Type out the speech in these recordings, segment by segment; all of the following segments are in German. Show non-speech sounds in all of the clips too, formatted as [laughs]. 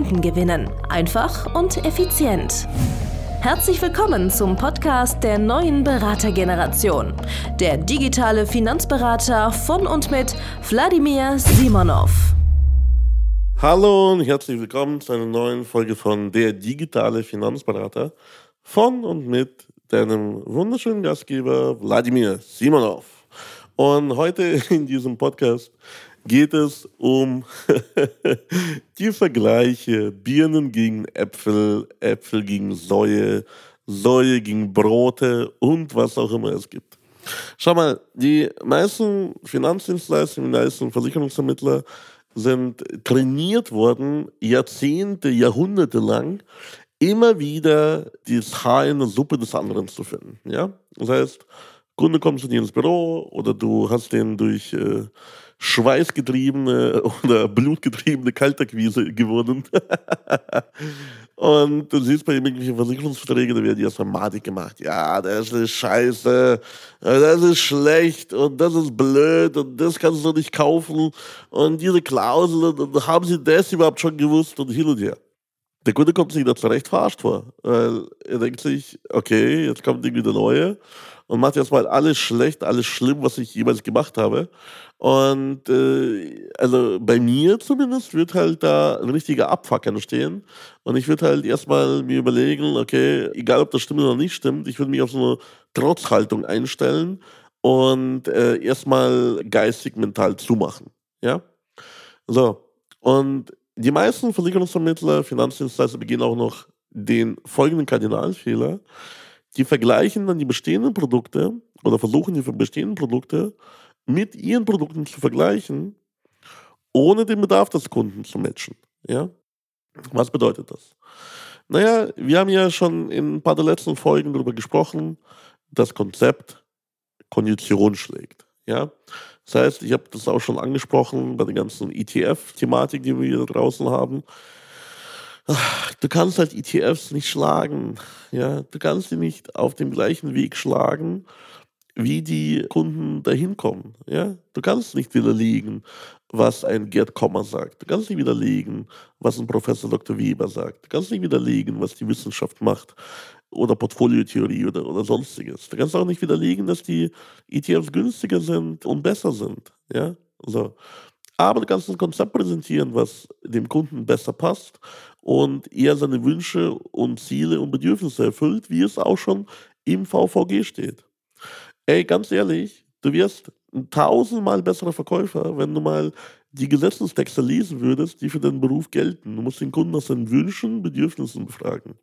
Kunden gewinnen. Einfach und effizient. Herzlich willkommen zum Podcast der neuen Beratergeneration. Der digitale Finanzberater von und mit Wladimir Simonov. Hallo und herzlich willkommen zu einer neuen Folge von Der digitale Finanzberater von und mit deinem wunderschönen Gastgeber Wladimir Simonov. Und heute in diesem Podcast geht es um [laughs] die Vergleiche Birnen gegen Äpfel, Äpfel gegen Säue, Säue gegen Brote und was auch immer es gibt. Schau mal, die meisten Finanzdienstleister, die meisten Versicherungsvermittler sind trainiert worden, Jahrzehnte, Jahrhunderte lang, immer wieder das Haar in der Suppe des anderen zu finden. Ja? Das heißt, Kunde kommt zu dir ins Büro oder du hast den durch äh, schweißgetriebene [laughs] oder blutgetriebene Kaltakquise gewonnen. [laughs] und du siehst bei irgendwelchen Versicherungsverträgen, da werden die erstmal madig gemacht. Ja, das ist scheiße, das ist schlecht und das ist blöd und das kannst du nicht kaufen und diese Klausel, und haben sie das überhaupt schon gewusst und hin und her. Der Kunde kommt sich da zurecht verarscht vor, weil er denkt sich, okay, jetzt kommt irgendwie der Neue und macht erstmal alles schlecht, alles schlimm, was ich jemals gemacht habe. Und äh, also bei mir zumindest wird halt da ein richtiger Abfuck entstehen. Und ich würde halt erstmal mir überlegen, okay, egal ob das stimmt oder nicht stimmt, ich würde mich auf so eine Trotzhaltung einstellen und äh, erstmal geistig, mental zumachen. Ja? So. Und die meisten Versicherungsvermittler, Finanzdienstleister begehen auch noch den folgenden Kardinalfehler die vergleichen dann die bestehenden Produkte oder versuchen die bestehenden Produkte mit ihren Produkten zu vergleichen, ohne den Bedarf des Kunden zu matchen. Ja? Was bedeutet das? Naja, wir haben ja schon in ein paar der letzten Folgen darüber gesprochen, das Konzept Kondition schlägt. Ja? Das heißt, ich habe das auch schon angesprochen bei der ganzen ETF-Thematik, die wir hier draußen haben du kannst halt ETFs nicht schlagen. Ja, du kannst sie nicht auf dem gleichen Weg schlagen, wie die Kunden dahin kommen. Ja, du kannst nicht widerlegen, was ein Gerd Kommer sagt. Du kannst nicht widerlegen, was ein Professor Dr. Weber sagt. Du kannst nicht widerlegen, was die Wissenschaft macht oder Portfoliotheorie oder, oder sonstiges. Du kannst auch nicht widerlegen, dass die ETFs günstiger sind und besser sind. Ja, so. Aber du kannst ein Konzept präsentieren, was dem Kunden besser passt und er seine Wünsche und Ziele und Bedürfnisse erfüllt, wie es auch schon im VVG steht. Ey, ganz ehrlich, du wirst ein tausendmal besserer Verkäufer, wenn du mal die Gesetzestexte lesen würdest, die für deinen Beruf gelten. Du musst den Kunden nach seinen Wünschen, Bedürfnissen befragen.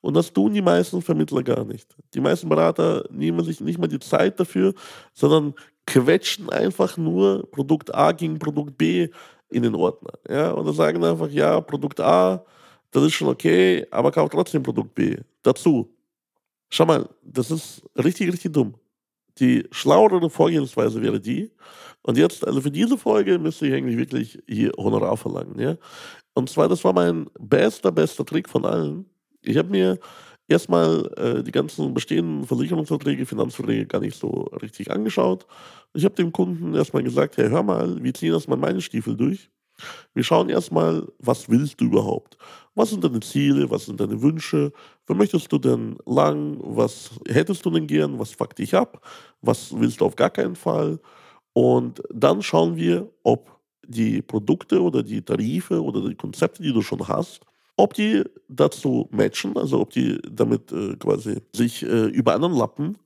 Und das tun die meisten Vermittler gar nicht. Die meisten Berater nehmen sich nicht mal die Zeit dafür, sondern quetschen einfach nur Produkt A gegen Produkt B in den Ordner. Ja? Und dann sagen einfach, ja, Produkt A, das ist schon okay, aber kauf trotzdem Produkt B dazu. Schau mal, das ist richtig, richtig dumm. Die schlauere Vorgehensweise wäre die. Und jetzt, also für diese Folge müsste ich eigentlich wirklich hier Honorar verlangen. Ja? Und zwar, das war mein bester, bester Trick von allen. Ich habe mir erstmal äh, die ganzen bestehenden Versicherungsverträge, Finanzverträge gar nicht so richtig angeschaut. Ich habe dem Kunden erstmal gesagt, hey, hör mal, wir ziehen erstmal meine Stiefel durch. Wir schauen erstmal, was willst du überhaupt? Was sind deine Ziele? Was sind deine Wünsche? Wo möchtest du denn lang? Was hättest du denn gern? Was fuckt dich ab? Was willst du auf gar keinen Fall? Und dann schauen wir, ob die Produkte oder die Tarife oder die Konzepte, die du schon hast, ob die dazu matchen, also ob die damit äh, quasi sich äh, übereinander lappen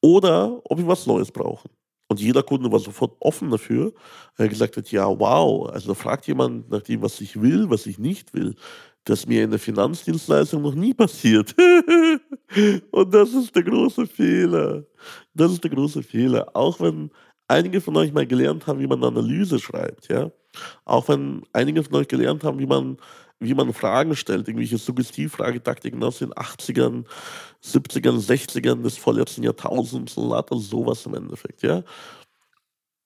oder ob wir was Neues brauchen. Und jeder Kunde war sofort offen dafür, er gesagt hat, ja, wow, also fragt jemand nach dem, was ich will, was ich nicht will. Das mir in der Finanzdienstleistung noch nie passiert. [laughs] Und das ist der große Fehler. Das ist der große Fehler. Auch wenn einige von euch mal gelernt haben, wie man eine Analyse schreibt, ja. Auch wenn einige von euch gelernt haben, wie man wie man Fragen stellt, irgendwelche Suggestivfragetaktiken aus den 80ern, 70ern, 60ern des vorletzten Jahrtausends und lauter sowas im Endeffekt, ja.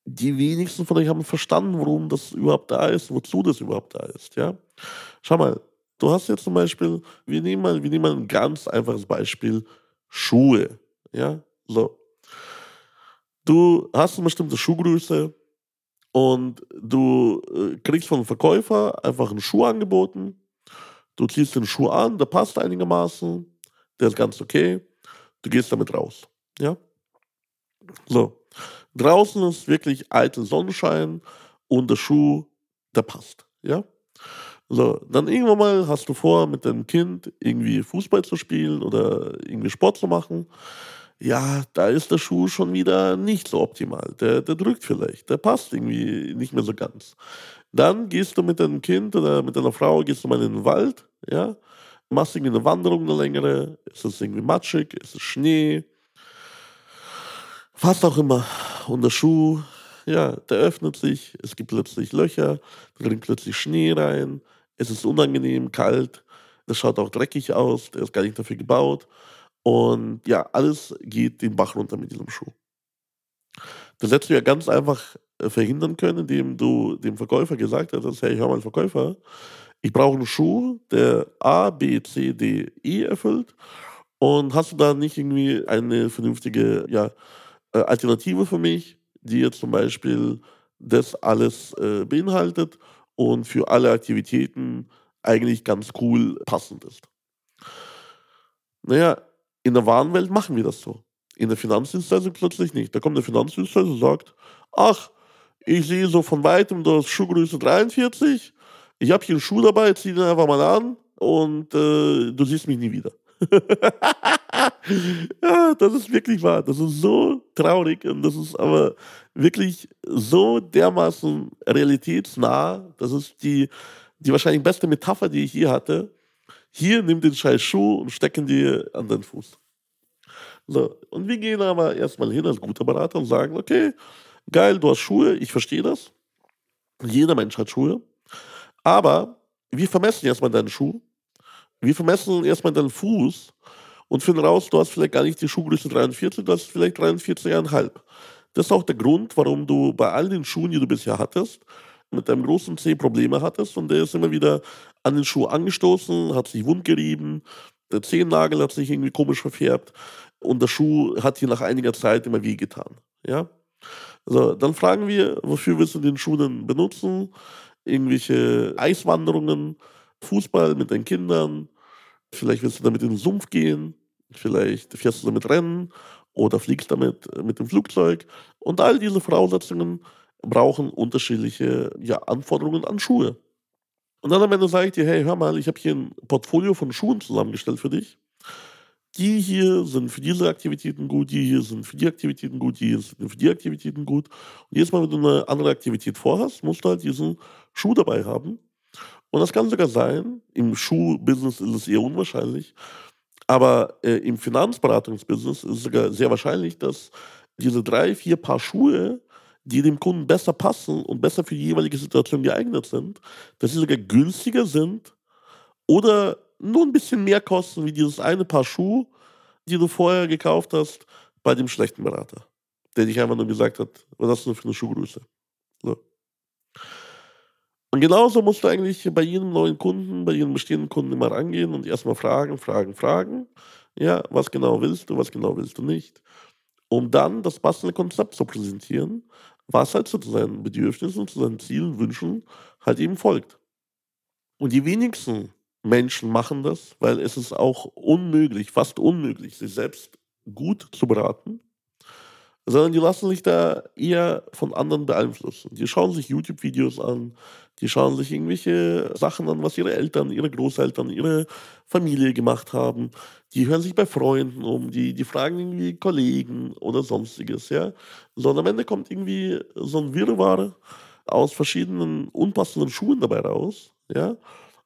Die wenigsten von euch haben verstanden, warum das überhaupt da ist, wozu das überhaupt da ist, ja. Schau mal, du hast jetzt zum Beispiel, wir nehmen mal, wir nehmen mal ein ganz einfaches Beispiel, Schuhe, ja, so. Du hast eine bestimmte Schuhgröße, und du äh, kriegst vom Verkäufer einfach einen Schuh angeboten. Du ziehst den Schuh an, der passt einigermaßen, der ist ganz okay. Du gehst damit raus. Ja? So. Draußen ist wirklich eitel Sonnenschein und der Schuh, der passt. Ja? So, dann irgendwann mal hast du vor, mit deinem Kind irgendwie Fußball zu spielen oder irgendwie Sport zu machen ja, da ist der Schuh schon wieder nicht so optimal. Der, der drückt vielleicht, der passt irgendwie nicht mehr so ganz. Dann gehst du mit deinem Kind oder mit deiner Frau, gehst du mal in den Wald, ja, machst irgendwie eine Wanderung, eine längere, es ist irgendwie matschig, es ist Schnee, was auch immer. Und der Schuh, ja, der öffnet sich, es gibt plötzlich Löcher, da dringt plötzlich Schnee rein, es ist unangenehm, kalt, das schaut auch dreckig aus, der ist gar nicht dafür gebaut. Und ja, alles geht den Bach runter mit diesem Schuh. Das hättest du ja ganz einfach äh, verhindern können, indem du dem Verkäufer gesagt hättest, hey, hör mal, Verkäufer, ich brauche einen Schuh, der A, B, C, D, E erfüllt. Und hast du da nicht irgendwie eine vernünftige ja, äh, Alternative für mich, die jetzt zum Beispiel das alles äh, beinhaltet und für alle Aktivitäten eigentlich ganz cool passend ist? Naja, in der Warenwelt machen wir das so. In der Finanzdienstleistung plötzlich nicht. Da kommt der Finanzdienstleister und sagt, ach, ich sehe so von weitem, du hast Schuhgröße 43, ich habe hier einen Schuh dabei, zieh den einfach mal an und äh, du siehst mich nie wieder. [laughs] ja, das ist wirklich wahr. Das ist so traurig und das ist aber wirklich so dermaßen realitätsnah. Das ist die, die wahrscheinlich beste Metapher, die ich je hatte. Hier, nimm den scheiß Schuh und stecken dir an den Fuß. So, und wir gehen aber erstmal hin als guter Berater und sagen, okay, geil, du hast Schuhe, ich verstehe das. Jeder Mensch hat Schuhe. Aber wir vermessen erstmal deinen Schuh. Wir vermessen erstmal deinen Fuß und finden raus, du hast vielleicht gar nicht die Schuhgröße 43, du hast vielleicht 43,5. Das ist auch der Grund, warum du bei all den Schuhen, die du bisher hattest, mit einem großen C Probleme hattest und der ist immer wieder an den Schuh angestoßen, hat sich wundgerieben, der Zehennagel hat sich irgendwie komisch verfärbt und der Schuh hat hier nach einiger Zeit immer wehgetan. Ja? Also, dann fragen wir, wofür willst du den Schuh denn benutzen? Irgendwelche Eiswanderungen, Fußball mit deinen Kindern, vielleicht willst du damit in den Sumpf gehen, vielleicht fährst du damit Rennen oder fliegst damit mit dem Flugzeug. Und all diese Voraussetzungen brauchen unterschiedliche ja, Anforderungen an Schuhe. Und dann am Ende sage ich dir, hey, hör mal, ich habe hier ein Portfolio von Schuhen zusammengestellt für dich. Die hier sind für diese Aktivitäten gut, die hier sind für die Aktivitäten gut, die hier sind für die Aktivitäten gut. Und jedes Mal, wenn du eine andere Aktivität vorhast, musst du halt diesen Schuh dabei haben. Und das kann sogar sein, im Schuhbusiness ist es eher unwahrscheinlich, aber äh, im Finanzberatungsbusiness ist es sogar sehr wahrscheinlich, dass diese drei, vier Paar Schuhe die dem Kunden besser passen und besser für die jeweilige Situation geeignet sind, dass sie sogar günstiger sind oder nur ein bisschen mehr kosten wie dieses eine Paar Schuhe, die du vorher gekauft hast bei dem schlechten Berater, der dich einfach nur gesagt hat, was hast du für eine Schuhgröße? So. Und genauso musst du eigentlich bei jedem neuen Kunden, bei jedem bestehenden Kunden immer rangehen und erstmal fragen, fragen, fragen. Ja, was genau willst du, was genau willst du nicht? Um dann das passende Konzept zu präsentieren, was halt zu seinen Bedürfnissen, zu seinen Zielen, Wünschen halt eben folgt. Und die wenigsten Menschen machen das, weil es ist auch unmöglich, fast unmöglich, sich selbst gut zu beraten, sondern die lassen sich da eher von anderen beeinflussen. Die schauen sich YouTube-Videos an, die schauen sich irgendwelche Sachen an, was ihre Eltern, ihre Großeltern, ihre Familie gemacht haben. Die hören sich bei Freunden um, die, die fragen irgendwie Kollegen oder sonstiges, ja. So, und am Ende kommt irgendwie so ein Wirrwarr aus verschiedenen unpassenden Schuhen dabei raus, ja.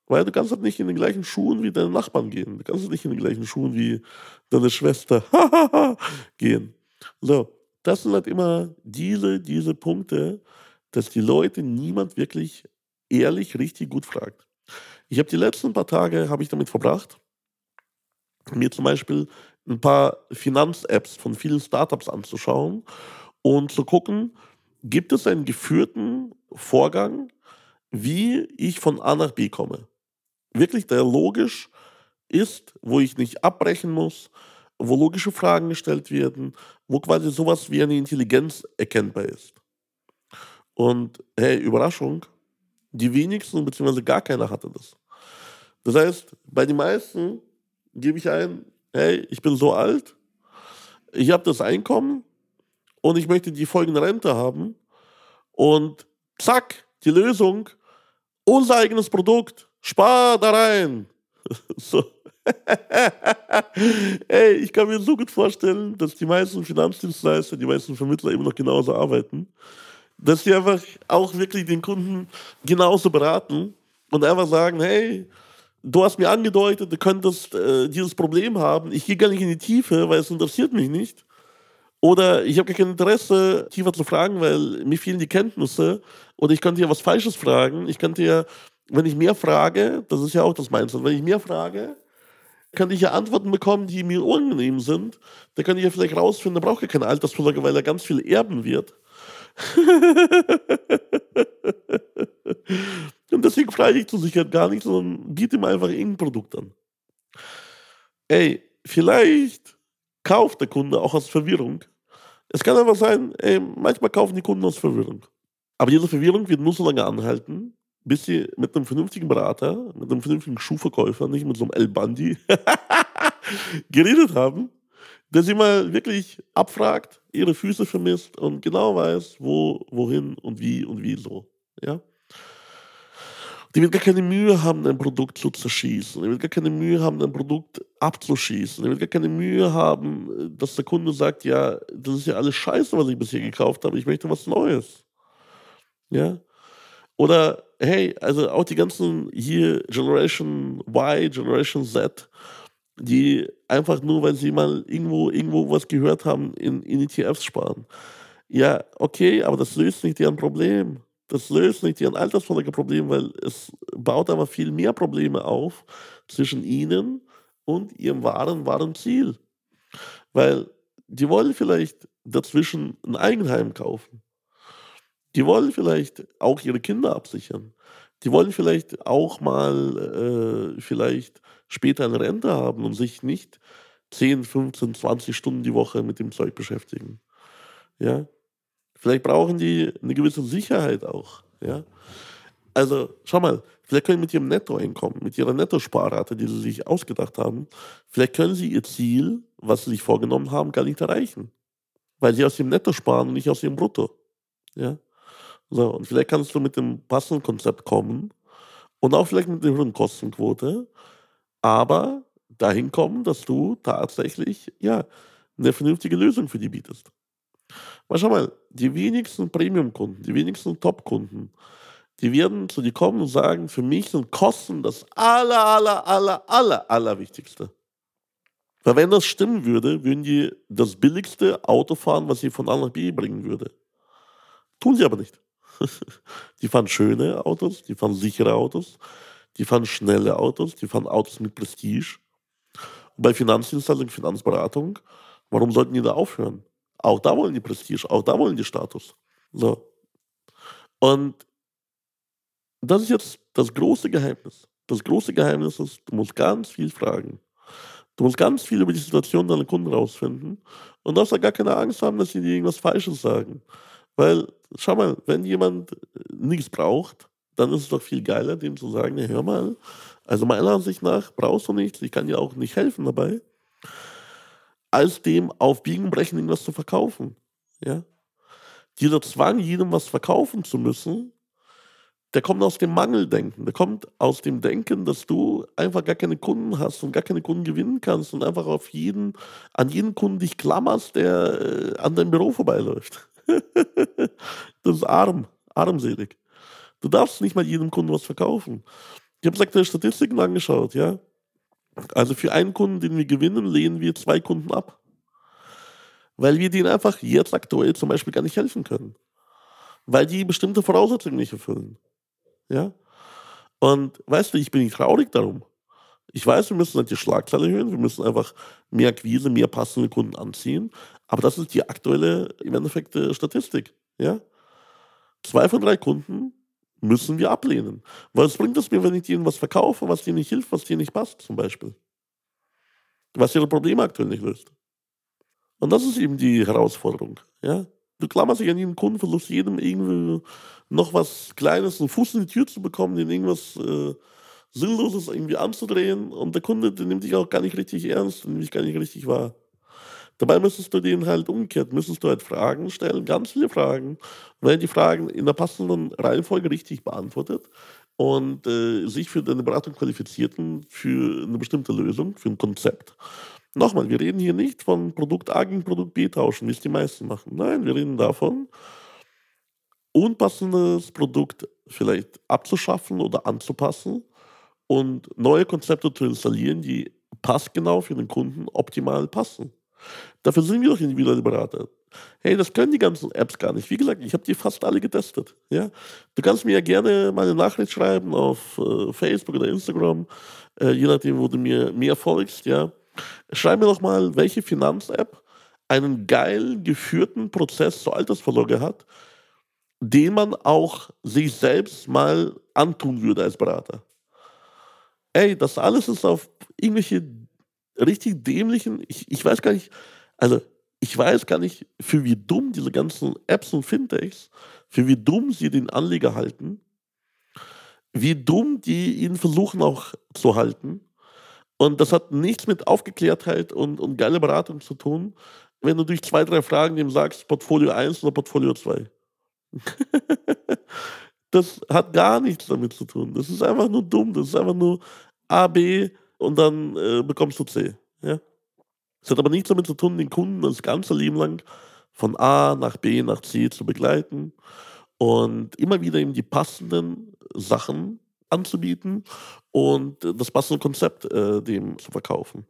Weil du kannst halt nicht in den gleichen Schuhen wie deine Nachbarn gehen. Du kannst halt nicht in den gleichen Schuhen wie deine Schwester [laughs] gehen. So, das sind halt immer diese, diese Punkte, dass die Leute niemand wirklich ehrlich richtig gut fragt. Ich habe die letzten paar Tage habe ich damit verbracht, mir zum Beispiel ein paar Finanz-Apps von vielen Startups anzuschauen und zu gucken, gibt es einen geführten Vorgang, wie ich von A nach B komme. Wirklich, der logisch ist, wo ich nicht abbrechen muss, wo logische Fragen gestellt werden, wo quasi sowas wie eine Intelligenz erkennbar ist. Und hey, Überraschung, die wenigsten bzw. gar keiner hatte das. Das heißt, bei den meisten gebe ich ein, hey, ich bin so alt, ich habe das Einkommen und ich möchte die folgende Rente haben. Und zack, die Lösung, unser eigenes Produkt, spar da rein. [laughs] so. [laughs] Ey, ich kann mir so gut vorstellen, dass die meisten Finanzdienstleister, die meisten Vermittler immer noch genauso arbeiten, dass sie einfach auch wirklich den Kunden genauso beraten und einfach sagen, hey, du hast mir angedeutet, du könntest äh, dieses Problem haben, ich gehe gar nicht in die Tiefe, weil es interessiert mich nicht. Oder ich habe gar kein Interesse, tiefer zu fragen, weil mir fehlen die Kenntnisse. Oder ich könnte ja was Falsches fragen. Ich könnte ja, wenn ich mehr frage, das ist ja auch das Mindset, wenn ich mehr frage, kann ich ja Antworten bekommen, die mir unangenehm sind. Da kann ich ja vielleicht rausfinden, da braucht er keine Altersvorsorge, weil er ganz viel erben wird. [laughs] Und deswegen frage ich zur Sicherheit gar nicht, sondern biete ihm einfach irgendein Produkt an. Ey, vielleicht kauft der Kunde auch aus Verwirrung. Es kann einfach sein, ey, manchmal kaufen die Kunden aus Verwirrung. Aber diese Verwirrung wird nur so lange anhalten, bis sie mit einem vernünftigen Berater, mit einem vernünftigen Schuhverkäufer, nicht mit so einem El Bandi, [laughs] geredet haben, der sie mal wirklich abfragt, ihre Füße vermisst und genau weiß, wo, wohin und wie und wieso. Ja? Die wird gar keine Mühe haben, ein Produkt zu zerschießen. Die wird gar keine Mühe haben, ein Produkt abzuschießen. Die wird gar keine Mühe haben, dass der Kunde sagt, ja, das ist ja alles scheiße, was ich bisher gekauft habe. Ich möchte was Neues. Ja? Oder, hey, also auch die ganzen hier Generation Y, Generation Z, die einfach nur, weil sie mal irgendwo, irgendwo was gehört haben, in, in ETFs sparen. Ja, okay, aber das löst nicht deren Problem. Das löst nicht deren Altersvorsorgeproblem, weil es baut aber viel mehr Probleme auf zwischen ihnen und ihrem wahren, wahren Ziel. Weil die wollen vielleicht dazwischen ein Eigenheim kaufen. Die wollen vielleicht auch ihre Kinder absichern. Die wollen vielleicht auch mal äh, vielleicht später eine Rente haben und sich nicht 10, 15, 20 Stunden die Woche mit dem Zeug beschäftigen. Ja? Vielleicht brauchen die eine gewisse Sicherheit auch. Ja? Also, schau mal, vielleicht können mit ihrem Nettoeinkommen, mit ihrer Nettosparrate, die sie sich ausgedacht haben, vielleicht können sie ihr Ziel, was sie sich vorgenommen haben, gar nicht erreichen. Weil sie aus dem Netto sparen und nicht aus ihrem Brutto. Ja? So, und vielleicht kannst du mit dem passenden Konzept kommen und auch vielleicht mit der höheren Kostenquote, aber dahin kommen, dass du tatsächlich ja, eine vernünftige Lösung für die bietest. Weil schau mal, die wenigsten Premium-Kunden, die wenigsten Top-Kunden, die werden zu dir kommen und sagen, für mich sind Kosten das aller, aller, aller, aller, aller Wichtigste. Weil wenn das stimmen würde, würden die das billigste Auto fahren, was sie von A nach B bringen würde. Tun sie aber nicht. [laughs] Die fahren schöne Autos, die fahren sichere Autos, die fahren schnelle Autos, die fahren Autos mit Prestige. Und bei Finanzdienstleistung, Finanzberatung, warum sollten die da aufhören? Auch da wollen die Prestige, auch da wollen die Status. So. Und das ist jetzt das große Geheimnis. Das große Geheimnis ist, du musst ganz viel fragen. Du musst ganz viel über die Situation deiner Kunden rausfinden und darfst da gar keine Angst haben, dass sie dir irgendwas Falsches sagen. Weil, schau mal, wenn jemand nichts braucht, dann ist es doch viel geiler, dem zu sagen, ja, hör mal, also meiner Ansicht nach brauchst du nichts, ich kann dir auch nicht helfen dabei als dem auf Biegen Brechen irgendwas zu verkaufen. Ja? Dieser Zwang, jedem was verkaufen zu müssen, der kommt aus dem Mangeldenken. Der kommt aus dem Denken, dass du einfach gar keine Kunden hast und gar keine Kunden gewinnen kannst und einfach auf jeden, an jeden Kunden dich klammerst, der äh, an deinem Büro vorbeiläuft. [laughs] das ist arm, armselig. Du darfst nicht mal jedem Kunden was verkaufen. Ich habe gesagt, Statistiken angeschaut, ja. Also für einen Kunden, den wir gewinnen, lehnen wir zwei Kunden ab. Weil wir denen einfach jetzt aktuell zum Beispiel gar nicht helfen können. Weil die bestimmte Voraussetzungen nicht erfüllen. Ja? Und weißt du, ich bin nicht traurig darum. Ich weiß, wir müssen halt die Schlagzeile erhöhen, wir müssen einfach mehr Akquise, mehr passende Kunden anziehen. Aber das ist die aktuelle, im Endeffekt, äh, Statistik. Ja? Zwei von drei Kunden müssen wir ablehnen. Was bringt es mir, wenn ich ihnen was verkaufe, was dir nicht hilft, was dir nicht passt, zum Beispiel? Was ihre Probleme aktuell nicht löst. Und das ist eben die Herausforderung. Ja? Du klammerst dich an jeden Kunden, versuchst jedem irgendwie noch was Kleines, einen Fuß in die Tür zu bekommen, den irgendwas äh, Sinnloses irgendwie anzudrehen und der Kunde, der nimmt dich auch gar nicht richtig ernst, nimmt dich gar nicht richtig wahr. Dabei müsstest du den halt umgekehrt, müsstest du halt Fragen stellen, ganz viele Fragen. Wenn die Fragen in der passenden Reihenfolge richtig beantwortet und äh, sich für deine Beratung qualifizierten für eine bestimmte Lösung, für ein Konzept. Nochmal, wir reden hier nicht von Produkt A gegen Produkt B tauschen, wie es die meisten machen. Nein, wir reden davon, unpassendes Produkt vielleicht abzuschaffen oder anzupassen und neue Konzepte zu installieren, die passgenau für den Kunden optimal passen. Dafür sind wir doch individuelle Berater. Hey, das können die ganzen Apps gar nicht. Wie gesagt, ich habe die fast alle getestet. Ja? Du kannst mir ja gerne mal eine Nachricht schreiben auf äh, Facebook oder Instagram, äh, je nachdem, wo du mir mehr folgst. Ja? Schreib mir doch mal, welche Finanz-App einen geil geführten Prozess zur Altersvorsorge hat, den man auch sich selbst mal antun würde als Berater ey, das alles ist auf irgendwelche richtig dämlichen, ich, ich weiß gar nicht, also ich weiß gar nicht, für wie dumm diese ganzen Apps und Fintechs, für wie dumm sie den Anleger halten, wie dumm die ihn versuchen auch zu halten. Und das hat nichts mit Aufgeklärtheit und, und geile Beratung zu tun, wenn du durch zwei, drei Fragen dem sagst, Portfolio 1 oder Portfolio 2. [laughs] Das hat gar nichts damit zu tun. Das ist einfach nur dumm. Das ist einfach nur A, B und dann äh, bekommst du C. Ja? Das hat aber nichts damit zu tun, den Kunden das ganze Leben lang von A nach B nach C zu begleiten und immer wieder ihm die passenden Sachen anzubieten und das passende Konzept äh, dem zu verkaufen.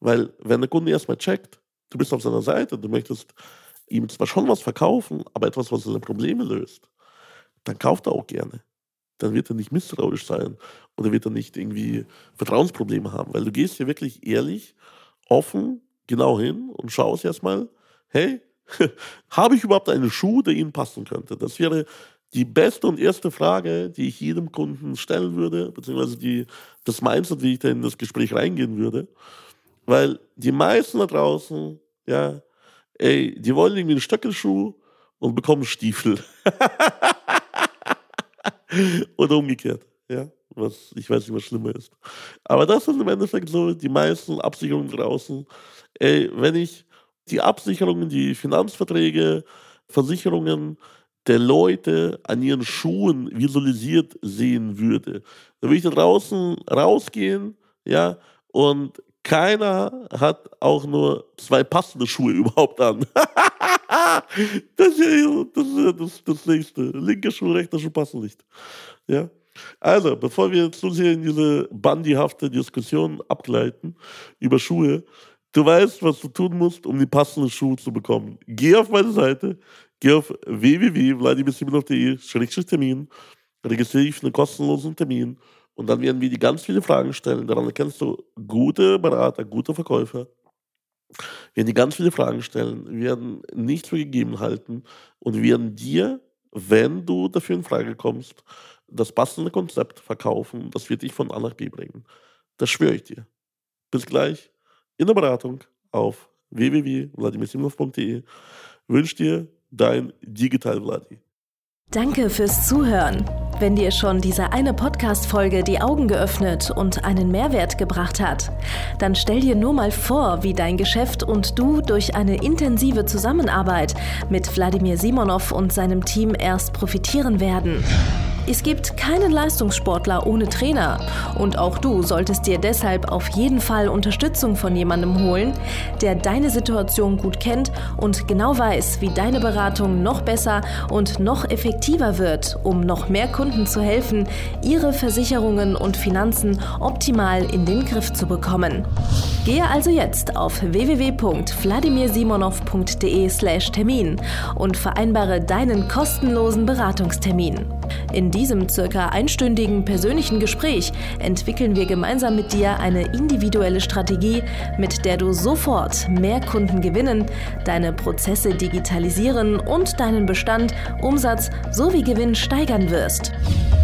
Weil wenn der Kunde erstmal checkt, du bist auf seiner Seite, du möchtest ihm zwar schon was verkaufen, aber etwas, was seine Probleme löst, dann kauft er auch gerne. Dann wird er nicht misstrauisch sein oder wird er nicht irgendwie Vertrauensprobleme haben, weil du gehst hier wirklich ehrlich, offen, genau hin und schaust erstmal, hey, [laughs] habe ich überhaupt einen Schuh, der Ihnen passen könnte? Das wäre die beste und erste Frage, die ich jedem Kunden stellen würde, beziehungsweise die, das Mindset, wie ich da in das Gespräch reingehen würde. Weil die meisten da draußen, ja, ey, die wollen irgendwie einen Stöckelschuh und bekommen Stiefel. [laughs] [laughs] Oder umgekehrt, ja. Was ich weiß nicht, was schlimmer ist. Aber das sind im Endeffekt so die meisten Absicherungen draußen. Ey, wenn ich die Absicherungen, die Finanzverträge, Versicherungen der Leute an ihren Schuhen visualisiert sehen würde, dann würde ich da draußen rausgehen, ja, und keiner hat auch nur zwei passende Schuhe [laughs] überhaupt an. Das ist das, das, nächste. Linke Schuh, rechter Schuh passen nicht. Ja? Also, bevor wir zu sehr in diese bandihafte Diskussion abgleiten über Schuhe, du weißt, was du tun musst, um die passenden Schuhe zu bekommen. Geh auf meine Seite, geh auf www.vladimirsimonov.de-termin, registriere dich für einen kostenlosen Termin und dann werden wir dir ganz viele Fragen stellen. Daran erkennst du gute Berater, gute Verkäufer. Werden dir ganz viele Fragen stellen, werden nichts für gegeben halten und werden dir, wenn du dafür in Frage kommst, das passende Konzept verkaufen, das wird dich von A nach B bringen. Das schwöre ich dir. Bis gleich in der Beratung auf www.vladimirsimov.de. Wünsche dir dein Digital Vladi. Danke fürs Zuhören. Wenn dir schon diese eine Podcast-Folge die Augen geöffnet und einen Mehrwert gebracht hat, dann stell dir nur mal vor, wie dein Geschäft und du durch eine intensive Zusammenarbeit mit Wladimir Simonov und seinem Team erst profitieren werden. Es gibt keinen Leistungssportler ohne Trainer und auch du solltest dir deshalb auf jeden Fall Unterstützung von jemandem holen, der deine Situation gut kennt und genau weiß, wie deine Beratung noch besser und noch effektiver wird, um noch mehr Kunden zu helfen, ihre Versicherungen und Finanzen optimal in den Griff zu bekommen. Gehe also jetzt auf www.wladimirsimonov.de/termin und vereinbare deinen kostenlosen Beratungstermin. In diesem circa einstündigen persönlichen Gespräch entwickeln wir gemeinsam mit dir eine individuelle Strategie, mit der du sofort mehr Kunden gewinnen, deine Prozesse digitalisieren und deinen Bestand, Umsatz sowie Gewinn steigern wirst.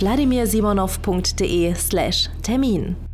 www www.wladimirsimonov.de/termin.